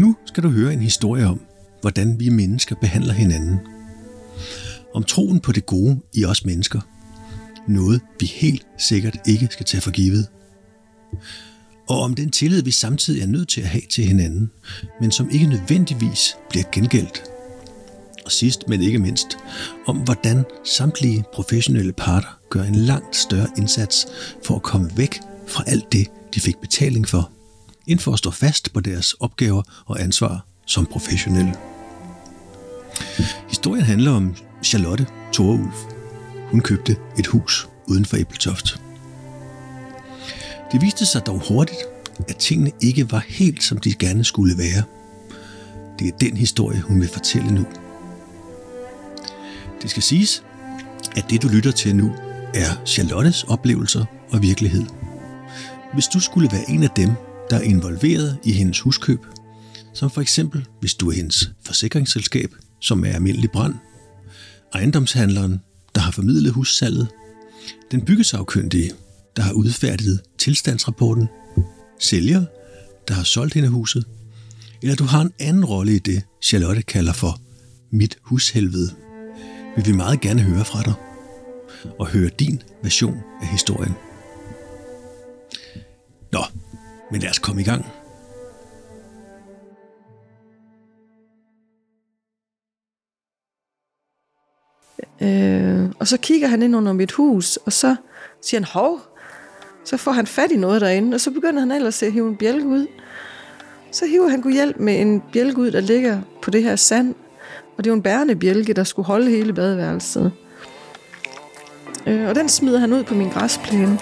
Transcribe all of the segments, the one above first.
Nu skal du høre en historie om, hvordan vi mennesker behandler hinanden. Om troen på det gode i os mennesker. Noget, vi helt sikkert ikke skal tage for givet. Og om den tillid, vi samtidig er nødt til at have til hinanden, men som ikke nødvendigvis bliver gengældt. Og sidst, men ikke mindst, om hvordan samtlige professionelle parter gør en langt større indsats for at komme væk fra alt det, de fik betaling for, end for at stå fast på deres opgaver og ansvar som professionelle. Historien handler om Charlotte Thorulf. Hun købte et hus uden for Æbeltoft. Det viste sig dog hurtigt, at tingene ikke var helt, som de gerne skulle være. Det er den historie, hun vil fortælle nu. Det skal siges, at det du lytter til nu, er Charlottes oplevelser og virkelighed. Hvis du skulle være en af dem, der er involveret i hendes huskøb, som for eksempel hvis du er hendes forsikringsselskab, som er almindelig brand, ejendomshandleren, der har formidlet hussalget, den byggesagkyndige, der har udfærdiget tilstandsrapporten, sælger, der har solgt hende huset, eller du har en anden rolle i det, Charlotte kalder for mit hushelvede, vil vi meget gerne høre fra dig og høre din version af historien. Nå, men lad os komme i gang. Øh, og så kigger han ind under mit hus, og så siger han, hov, så får han fat i noget derinde, og så begynder han ellers at hive en bjælke ud. Så hiver han god hjælp med en bjælke ud, der ligger på det her sand. Og det er jo en bærende bjælke, der skulle holde hele badeværelset. Øh, og den smider han ud på min græsplæne.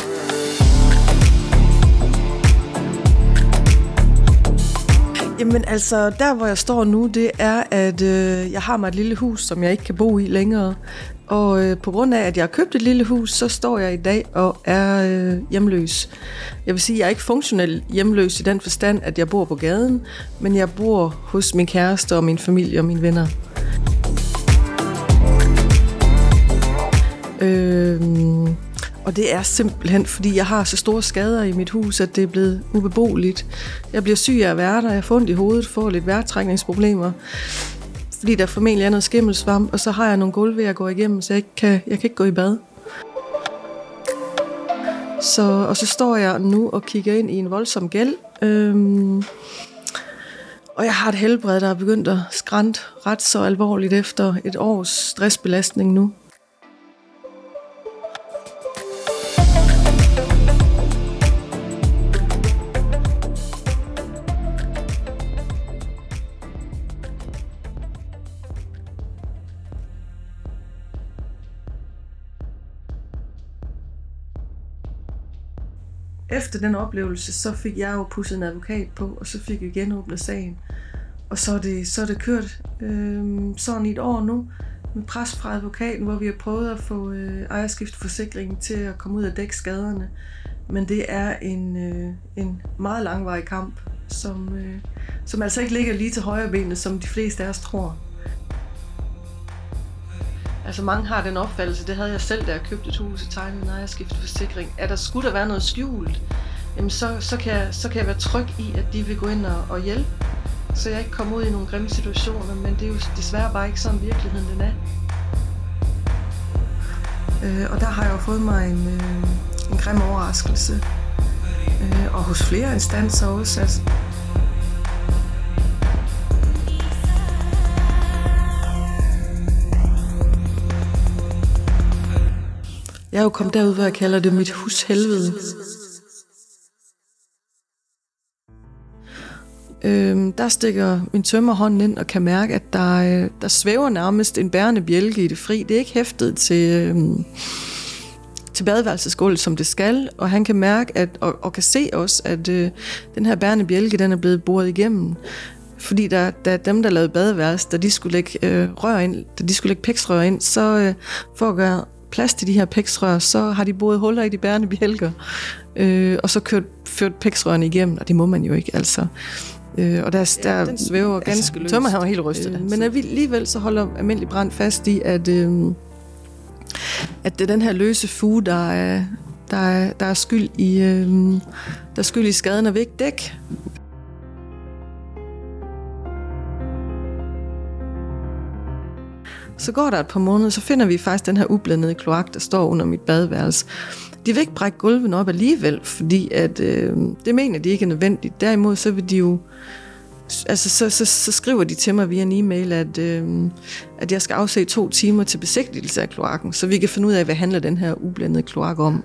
Jamen altså, der hvor jeg står nu, det er, at øh, jeg har mig et lille hus, som jeg ikke kan bo i længere. Og øh, på grund af, at jeg har købt et lille hus, så står jeg i dag og er øh, hjemløs. Jeg vil sige, at jeg er ikke funktionelt hjemløs i den forstand, at jeg bor på gaden, men jeg bor hos min kæreste og min familie og mine venner. Øh, og det er simpelthen, fordi jeg har så store skader i mit hus, at det er blevet ubeboeligt. Jeg bliver syg af værter, jeg får ondt i hovedet, får lidt værtrækningsproblemer. fordi der formentlig er noget skimmelsvamp, og så har jeg nogle gulve, jeg går igennem, så jeg, ikke kan, jeg kan ikke gå i bad. Så, og så står jeg nu og kigger ind i en voldsom gæld. Øhm, og jeg har et helbred, der er begyndt at skrænte ret så alvorligt efter et års stressbelastning nu. Efter den oplevelse, så fik jeg jo pusset en advokat på, og så fik vi genåbnet sagen. Og så er det, så er det kørt øh, sådan i et år nu, med pres fra advokaten, hvor vi har prøvet at få øh, ejerskiftforsikringen til at komme ud af dække skaderne. Men det er en, øh, en meget langvarig kamp, som, øh, som altså ikke ligger lige til højre benet, som de fleste af os tror. Altså mange har den opfattelse, det havde jeg selv, da jeg købte et hus og tegnede skiftede forsikring, at der skulle der være noget skjult, jamen så, så, kan jeg, så kan jeg være tryg i, at de vil gå ind og, og hjælpe, så jeg ikke kommer ud i nogle grimme situationer, men det er jo desværre bare ikke sådan virkeligheden den er. Øh, og der har jeg jo fået mig en, øh, en grim overraskelse. Øh, og hos flere instanser også. Altså, Jeg er jo kommet derud, hvor jeg kalder det mit hushelvede. Øhm, der stikker min tømmerhånd ind og kan mærke, at der, øh, der svæver nærmest en bærende bjælke i det fri. Det er ikke hæftet til, øhm, til badeværelsesgulvet, som det skal, og han kan mærke at, og, og kan se også, at øh, den her bærende bjælke den er blevet boret igennem. Fordi der, da dem, der lavede badeværelse, da de skulle lægge øh, rør ind, da de skulle lægge pæksrør ind, så øh, for at gøre plads til de her pæksrør, så har de boet huller i de bærende bjælker, øh, og så kørt, ført pæksrørene igennem, og det må man jo ikke, altså. Øh, og der, der ja, den svæver altså, ganske løst. Tømmer han var helt rystet. Øh, men alligevel så holder almindelig brand fast i, at, øh, at det er den her løse fuge, der er, der er, der er skyld i, øh, der er skyld i skaden af væk dæk. Så går der et par måneder, så finder vi faktisk den her ublandede kloak, der står under mit badeværelse. De vil ikke brække gulven op alligevel, fordi at, øh, det mener de ikke er nødvendigt. Derimod så vil de jo altså, så, så, så skriver de til mig via en e-mail, at, øh, at jeg skal afse to timer til besigtigelse af kloakken, så vi kan finde ud af, hvad handler den her ublandede kloak om.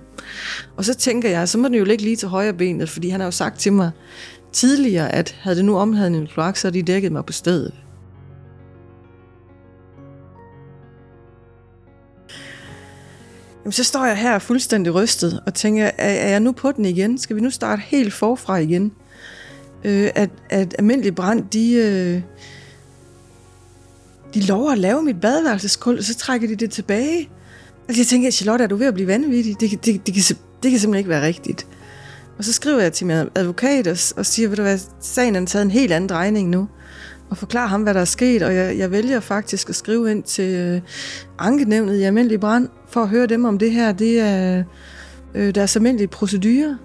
Og så tænker jeg, så må den jo ligge lige til højre benet, fordi han har jo sagt til mig tidligere, at havde det nu omhandlet en kloak, så havde de dækket mig på stedet. Jamen, så står jeg her fuldstændig rystet og tænker, er, er jeg nu på den igen? Skal vi nu starte helt forfra igen? øh, at, at almindelig brand, de, øh, de lover at lave mit badeværelseskul, og så trækker de det tilbage. Altså jeg tænker, Charlotte, er du ved at blive vanvittig? Det, det, det, det, kan, det kan simpelthen ikke være rigtigt. Og så skriver jeg til min advokat og, og siger, ved du hvad, sagen er taget en helt anden drejning nu. Og forklare ham, hvad der er sket, og jeg, jeg vælger faktisk at skrive ind til øh, ankenævnet i almindelig brand, for at høre dem om det her. Det er øh, deres almindelige procedurer.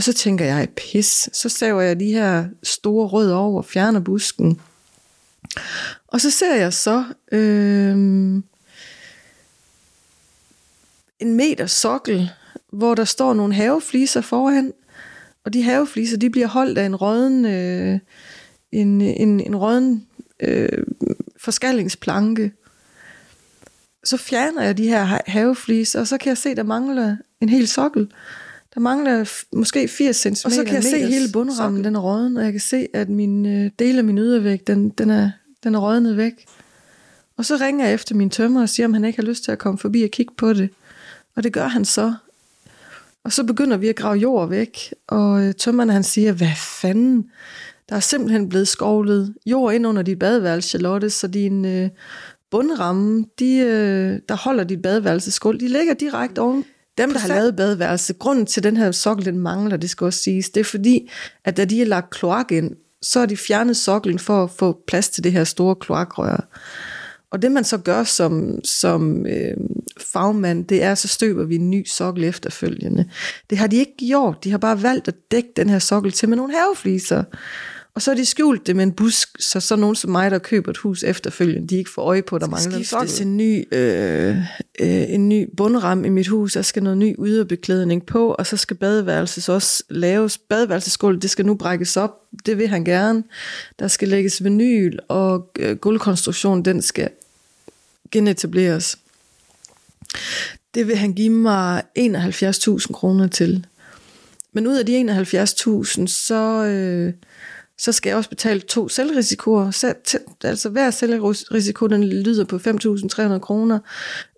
Og så tænker jeg, pis, så saver jeg de her store rød over og fjerner busken. Og så ser jeg så øh, en meter sokkel, hvor der står nogle havefliser foran, og de havefliser, de bliver holdt af en røden, øh, en, en, en røden øh, forskallingsplanke. Så fjerner jeg de her havefliser, og så kan jeg se, der mangler en hel sokkel. Der mangler måske 80 cm. Og så kan jeg se hele bundrammen, den er råden, og jeg kan se, at min øh, del af min ydervæg, den, den, er, den er rådnet væk. Og så ringer jeg efter min tømmer og siger, om han ikke har lyst til at komme forbi og kigge på det. Og det gør han så. Og så begynder vi at grave jord væk, og øh, tømmeren han siger, hvad fanden? Der er simpelthen blevet skovlet jord ind under dit badeværelse, Charlotte, så din øh, bundramme, de, øh, der holder dit badeværelsesgulv, de ligger direkte oven dem, der har lavet badeværelse, grunden til den her sokkel, den mangler, det skal også siges, det er fordi, at da de har lagt kloak ind, så har de fjernet soklen for at få plads til det her store kloakrør. Og det man så gør som, som øh, fagmand, det er, så støber vi en ny sokkel efterfølgende. Det har de ikke gjort. De har bare valgt at dække den her sokkel til med nogle havefliser. Og så har de skjult det med en busk, så så nogen som mig, der køber et hus efterfølgende, de ikke får øje på, der mangler en sokkel. en ny, øh, øh, en ny bundram i mit hus, der skal noget ny yderbeklædning på, og så skal badeværelses også laves. Badeværelsesgulv, det skal nu brækkes op, det vil han gerne. Der skal lægges vinyl, og øh, gulvkonstruktionen, den skal genetableres. Det vil han give mig 71.000 kroner til. Men ud af de 71.000, så... Øh, så skal jeg også betale to selvrisikoer. Altså hver selvrisiko, den lyder på 5.300 kroner.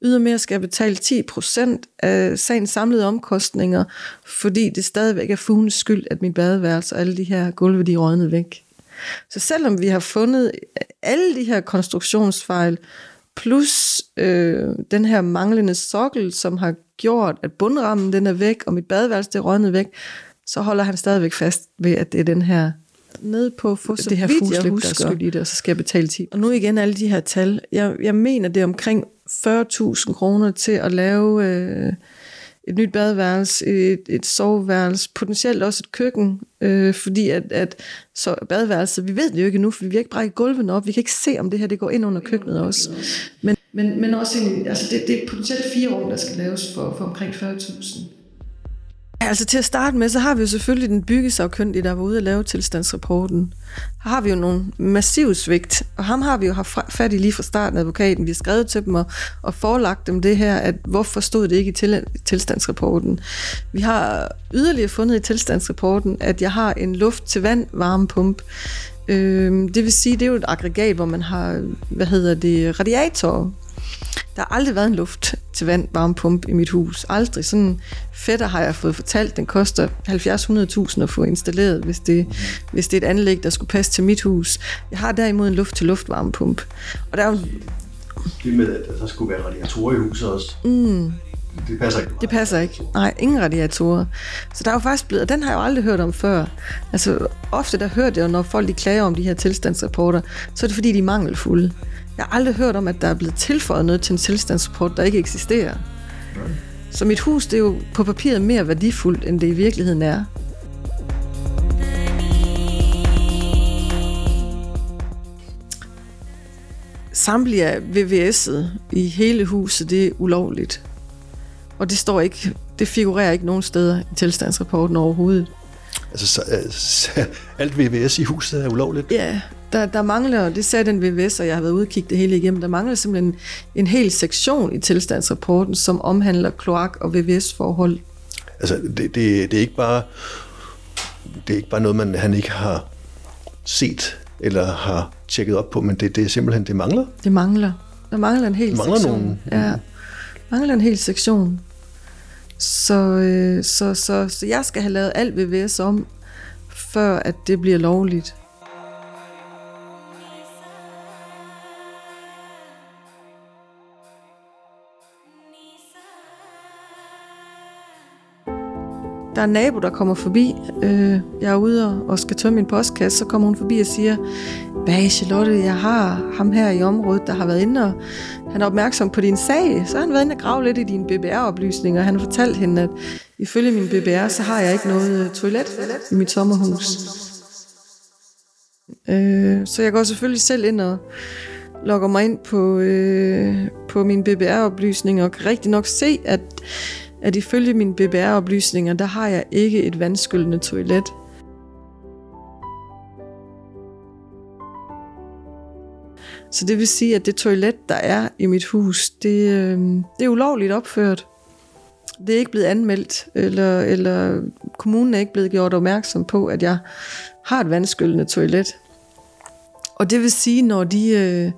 Ydermere skal jeg betale 10% af sagens samlede omkostninger, fordi det stadigvæk er fugens skyld, at mit badeværelse og alle de her gulve, de er rødnet væk. Så selvom vi har fundet alle de her konstruktionsfejl, plus øh, den her manglende sokkel, som har gjort, at bundrammen den er væk, og mit badeværelse det er rødnet væk, så holder han stadigvæk fast ved, at det er den her ned på få så det her der er skyld i det, og så skal jeg betale 10. Og nu igen alle de her tal. Jeg, jeg mener, det er omkring 40.000 kroner til at lave øh, et nyt badeværelse, et, et soveværelse, potentielt også et køkken, øh, fordi at, at så badeværelset, vi ved det jo ikke nu, for vi har ikke brækket gulvene op, vi kan ikke se, om det her det går ind under køkkenet også. Men, men, men også altså det, det er potentielt fire rum, der skal laves for, for omkring 40.000. Altså til at starte med, så har vi jo selvfølgelig den byggesagkyndige, der var ude og lave tilstandsrapporten. Her har vi jo nogle massiv svigt, og ham har vi jo haft fat i lige fra starten, advokaten. Vi har skrevet til dem og, og forelagt dem det her, at hvorfor stod det ikke i til, tilstandsrapporten. Vi har yderligere fundet i tilstandsrapporten, at jeg har en luft til vand varmepump. Øh, det vil sige, det er jo et aggregat, hvor man har, hvad hedder det, radiatorer der har aldrig været en luft til vand varmepumpe i mit hus. Aldrig. Sådan fætter har jeg fået fortalt, den koster 70-100.000 at få installeret, hvis det, hvis det er et anlæg, der skulle passe til mit hus. Jeg har derimod en luft til luft varmepumpe. Og der er jo Det med, at der skulle være radiatorer i huset også. Mm. Det passer ikke. Det passer ikke. Nej, ingen radiatorer. Så der er jo faktisk blevet, og den har jeg jo aldrig hørt om før. Altså, ofte der hørte jeg jo, når folk de klager om de her tilstandsrapporter, så er det fordi, de er mangelfulde. Jeg har aldrig hørt om, at der er blevet tilføjet noget til en tilstandsrapport, der ikke eksisterer. Så mit hus, det er jo på papiret mere værdifuldt, end det i virkeligheden er. Samtlige VVS'et i hele huset, det er ulovligt. Og det står ikke, det figurerer ikke nogen steder i tilstandsrapporten overhovedet. Altså, så, så, alt VVS i huset er ulovligt? Ja, der, der mangler, det sagde den VVS, og jeg har været ude og kigge det hele igennem, der mangler simpelthen en hel sektion i tilstandsrapporten, som omhandler kloak- og VVS-forhold. Altså, det, det, det, er ikke bare, det er ikke bare noget, man, han ikke har set eller har tjekket op på, men det, det er simpelthen, det mangler? Det mangler. Der mangler en hel det mangler sektion. Nogle, ja, mangler en hel sektion. Så, øh, så, så, så jeg skal have lavet alt VVS om, før at det bliver lovligt. Der er en nabo, der kommer forbi. Øh, jeg er ude og skal tømme min postkasse, så kommer hun forbi og siger, hvad Charlotte, jeg har ham her i området, der har været inde, og han er opmærksom på din sag. Så har han været inde og grave lidt i dine BBR-oplysninger. Han har fortalt hende, at ifølge min BBR, så har jeg ikke noget øh, toilet i mit sommerhus. Øh, så jeg går selvfølgelig selv ind og logger mig ind på, øh, på mine BBR-oplysninger, og kan rigtig nok se, at, at ifølge mine BBR-oplysninger, der har jeg ikke et vandskyldende toilet. Så det vil sige, at det toilet, der er i mit hus, det, øh, det er ulovligt opført. Det er ikke blevet anmeldt, eller, eller kommunen er ikke blevet gjort opmærksom på, at jeg har et vandskyldende toilet. Og det vil sige, når de... Øh,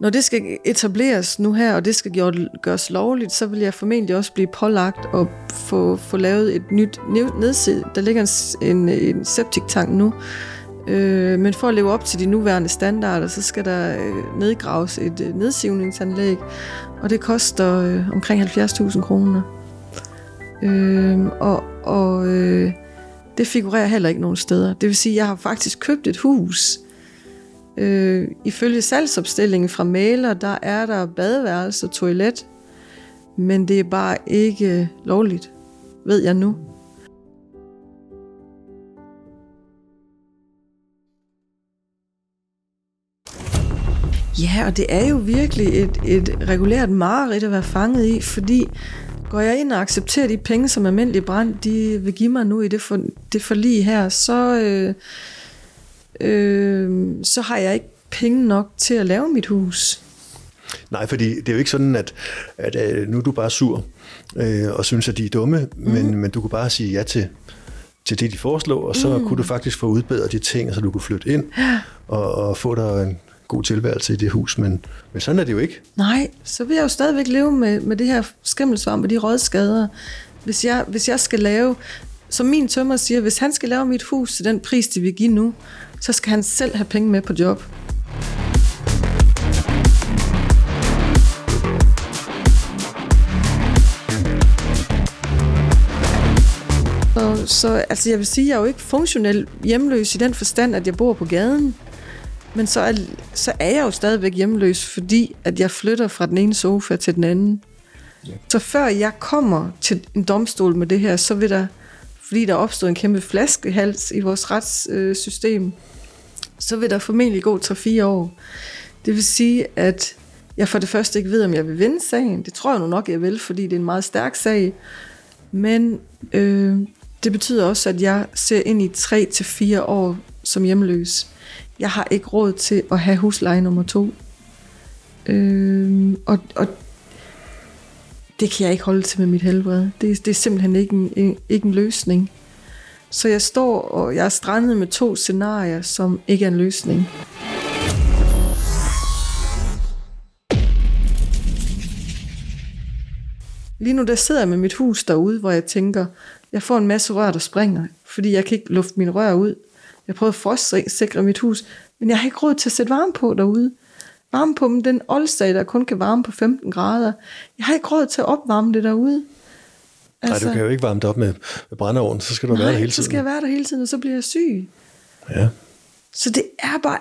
når det skal etableres nu her, og det skal gøres lovligt, så vil jeg formentlig også blive pålagt at få, få lavet et nyt nedsid. Der ligger en, en, en septiktank nu, øh, men for at leve op til de nuværende standarder, så skal der øh, nedgraves et øh, nedsivningsanlæg, og det koster øh, omkring 70.000 kroner. Øh, og og øh, det figurerer heller ikke nogen steder. Det vil sige, at jeg har faktisk købt et hus, Øh, ifølge salgsopstillingen fra maler, der er der badeværelse og toilet, men det er bare ikke øh, lovligt, ved jeg nu. Ja, og det er jo virkelig et, et regulært mareridt at være fanget i, fordi går jeg ind og accepterer de penge, som almindelig brand, de vil give mig nu i det, for, det forlig her, så, øh, øh, så har jeg ikke penge nok til at lave mit hus. Nej, fordi det er jo ikke sådan, at, at, at nu er du bare sur øh, og synes, at de er dumme, mm. men, men du kunne bare sige ja til, til det, de foreslår, og så mm. kunne du faktisk få udbedret de ting, så du kunne flytte ind og, og få dig en god tilværelse i det hus, men, men sådan er det jo ikke. Nej, så vil jeg jo stadigvæk leve med, med det her skimmelsvamp og de rådskader. Hvis jeg, hvis jeg skal lave, som min tømmer siger, hvis han skal lave mit hus til den pris, de vil give nu, så skal han selv have penge med på job. Så, så altså jeg vil sige, at jeg er jo ikke funktionelt hjemløs i den forstand, at jeg bor på gaden. Men så er, så er jeg jo stadigvæk hjemløs, fordi at jeg flytter fra den ene sofa til den anden. Ja. Så før jeg kommer til en domstol med det her, så vil der, fordi der opstår en kæmpe flaskehals i vores retssystem, så vil der formentlig gå 3-4 år. Det vil sige, at jeg for det første ikke ved, om jeg vil vinde sagen. Det tror jeg nu nok, jeg vil, fordi det er en meget stærk sag. Men øh, det betyder også, at jeg ser ind i 3-4 år som hjemløs. Jeg har ikke råd til at have husleje nummer to. Øh, og, og det kan jeg ikke holde til med mit helbred. Det, det er simpelthen ikke en, en, ikke en løsning. Så jeg står og jeg er strandet med to scenarier, som ikke er en løsning. lige nu der sidder jeg med mit hus derude, hvor jeg tænker, jeg får en masse rør, der springer, fordi jeg kan ikke lufte mine rør ud. Jeg prøver at frostsikre mit hus, men jeg har ikke råd til at sætte varme på derude. Varme på den oldsdag, der kun kan varme på 15 grader. Jeg har ikke råd til at opvarme det derude. Altså, Nej, du kan jo ikke varme det op med, med brændeovnen, så skal du nej, være der hele tiden. så skal jeg være der hele tiden, og så bliver jeg syg. Ja. Så det er bare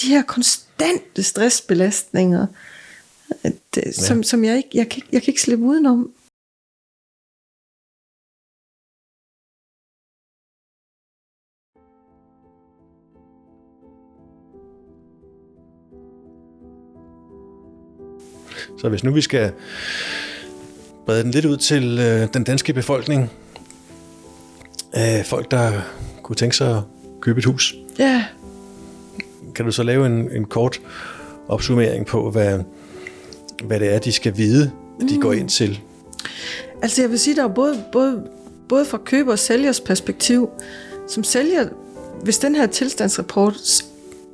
de her konstante stressbelastninger, det, ja. som, som jeg ikke, jeg kan, jeg kan ikke slippe udenom. Så hvis nu vi skal brede den lidt ud til øh, den danske befolkning, øh, folk der kunne tænke sig at købe et hus, Ja, kan du så lave en, en kort opsummering på, hvad, hvad det er, de skal vide, at de mm. går ind til? altså jeg vil sige, der er både, både, både fra køber og sælgers perspektiv, som sælger, hvis den her tilstandsrapport,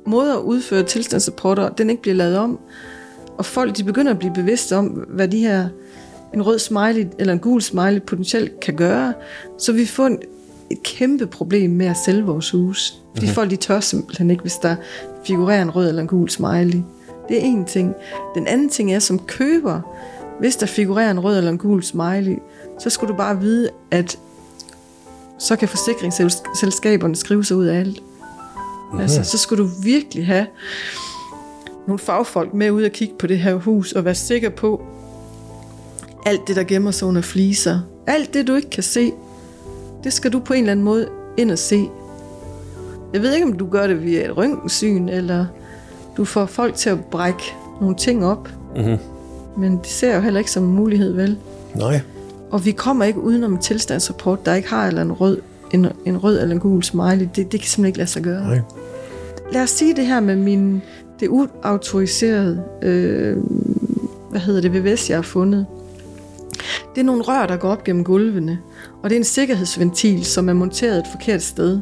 måde at udføre tilstandsrapporter, den ikke bliver lavet om, og folk de begynder at blive bevidste om, hvad de her, en rød smiley eller en gul smiley potentielt kan gøre, så vi får en, et kæmpe problem med at sælge vores hus. Fordi mm-hmm. folk de tør simpelthen ikke, hvis der figurerer en rød eller en gul smiley. Det er en ting. Den anden ting er, som køber, hvis der figurerer en rød eller en gul smiley, så skal du bare vide, at så kan forsikringsselskaberne skrive sig ud af alt. Mm-hmm. Altså, så skal du virkelig have nogle fagfolk med ud og kigge på det her hus, og være sikker på, alt det, der gemmer sig under fliser, alt det, du ikke kan se, det skal du på en eller anden måde ind og se. Jeg ved ikke, om du gør det via et røntgensyn, eller du får folk til at brække nogle ting op. Mm-hmm. Men det ser jo heller ikke som en mulighed, vel? Nej. Og vi kommer ikke udenom en tilstandsrapport, der ikke har eller en rød, en, en rød eller en gul smiley. Det, det kan simpelthen ikke lade sig gøre. Nej. Lad os sige det her med min, det uautoriserede, øh, hvad hedder det, VVS, jeg har fundet. Det er nogle rør, der går op gennem gulvene, og det er en sikkerhedsventil, som er monteret et forkert sted.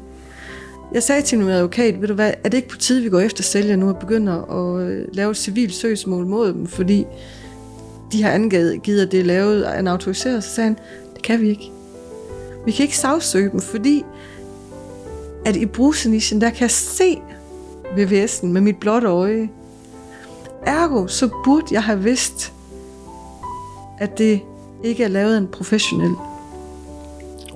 Jeg sagde til min advokat, ved du hvad, er det ikke på tide, vi går efter sælger nu og begynder at øh, lave et civilt søgsmål mod dem, fordi de har angivet, at det er lavet af en autoriseret, så sagde han, det kan vi ikke. Vi kan ikke sagsøge dem, fordi at i brusenischen, der kan jeg se VVS'en med mit blotte øje. Ergo, så burde jeg have vidst, at det ikke er lavet af en professionel.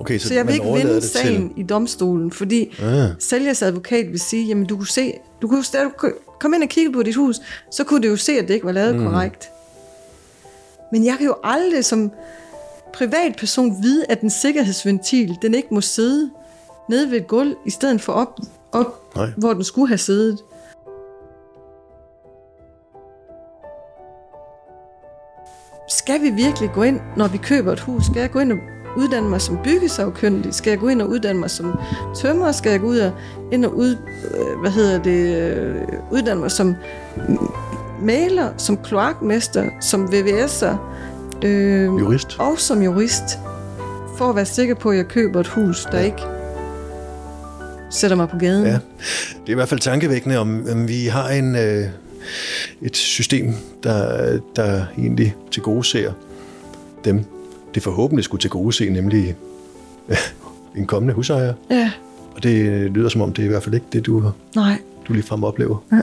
Okay, så, Så jeg vil ikke vinde sagen i domstolen, fordi Ah. sælgers advokat vil sige, jamen du kunne se, du kunne, da du kom ind og kigge på dit hus, så kunne du jo se, at det ikke var lavet mm. korrekt. Men jeg kan jo aldrig som privatperson vide, at en sikkerhedsventil, den ikke må sidde nede ved et gulv, i stedet for op, op Nej. hvor den skulle have siddet. Skal vi virkelig gå ind, når vi køber et hus? Skal jeg gå ind og uddanne mig som byggesagkyndig? Skal jeg gå ind og uddanne mig som tømrer? Skal jeg gå ud og, ind og ud, øh, hvad hedder det, øh, uddanne mig som maler, som kloakmester, som VVS'er øh, Jurist. og som jurist, for at være sikker på, at jeg køber et hus, der ikke sætter mig på gaden. Ja. Det er i hvert fald tankevækkende, om, om vi har en, øh, et system, der, der egentlig til gode ser dem, det forhåbentlig skulle til gode se, nemlig øh, en kommende husejer. ja Og det lyder som om, det er i hvert fald ikke det, du, nej. du ligefrem oplever. Ja.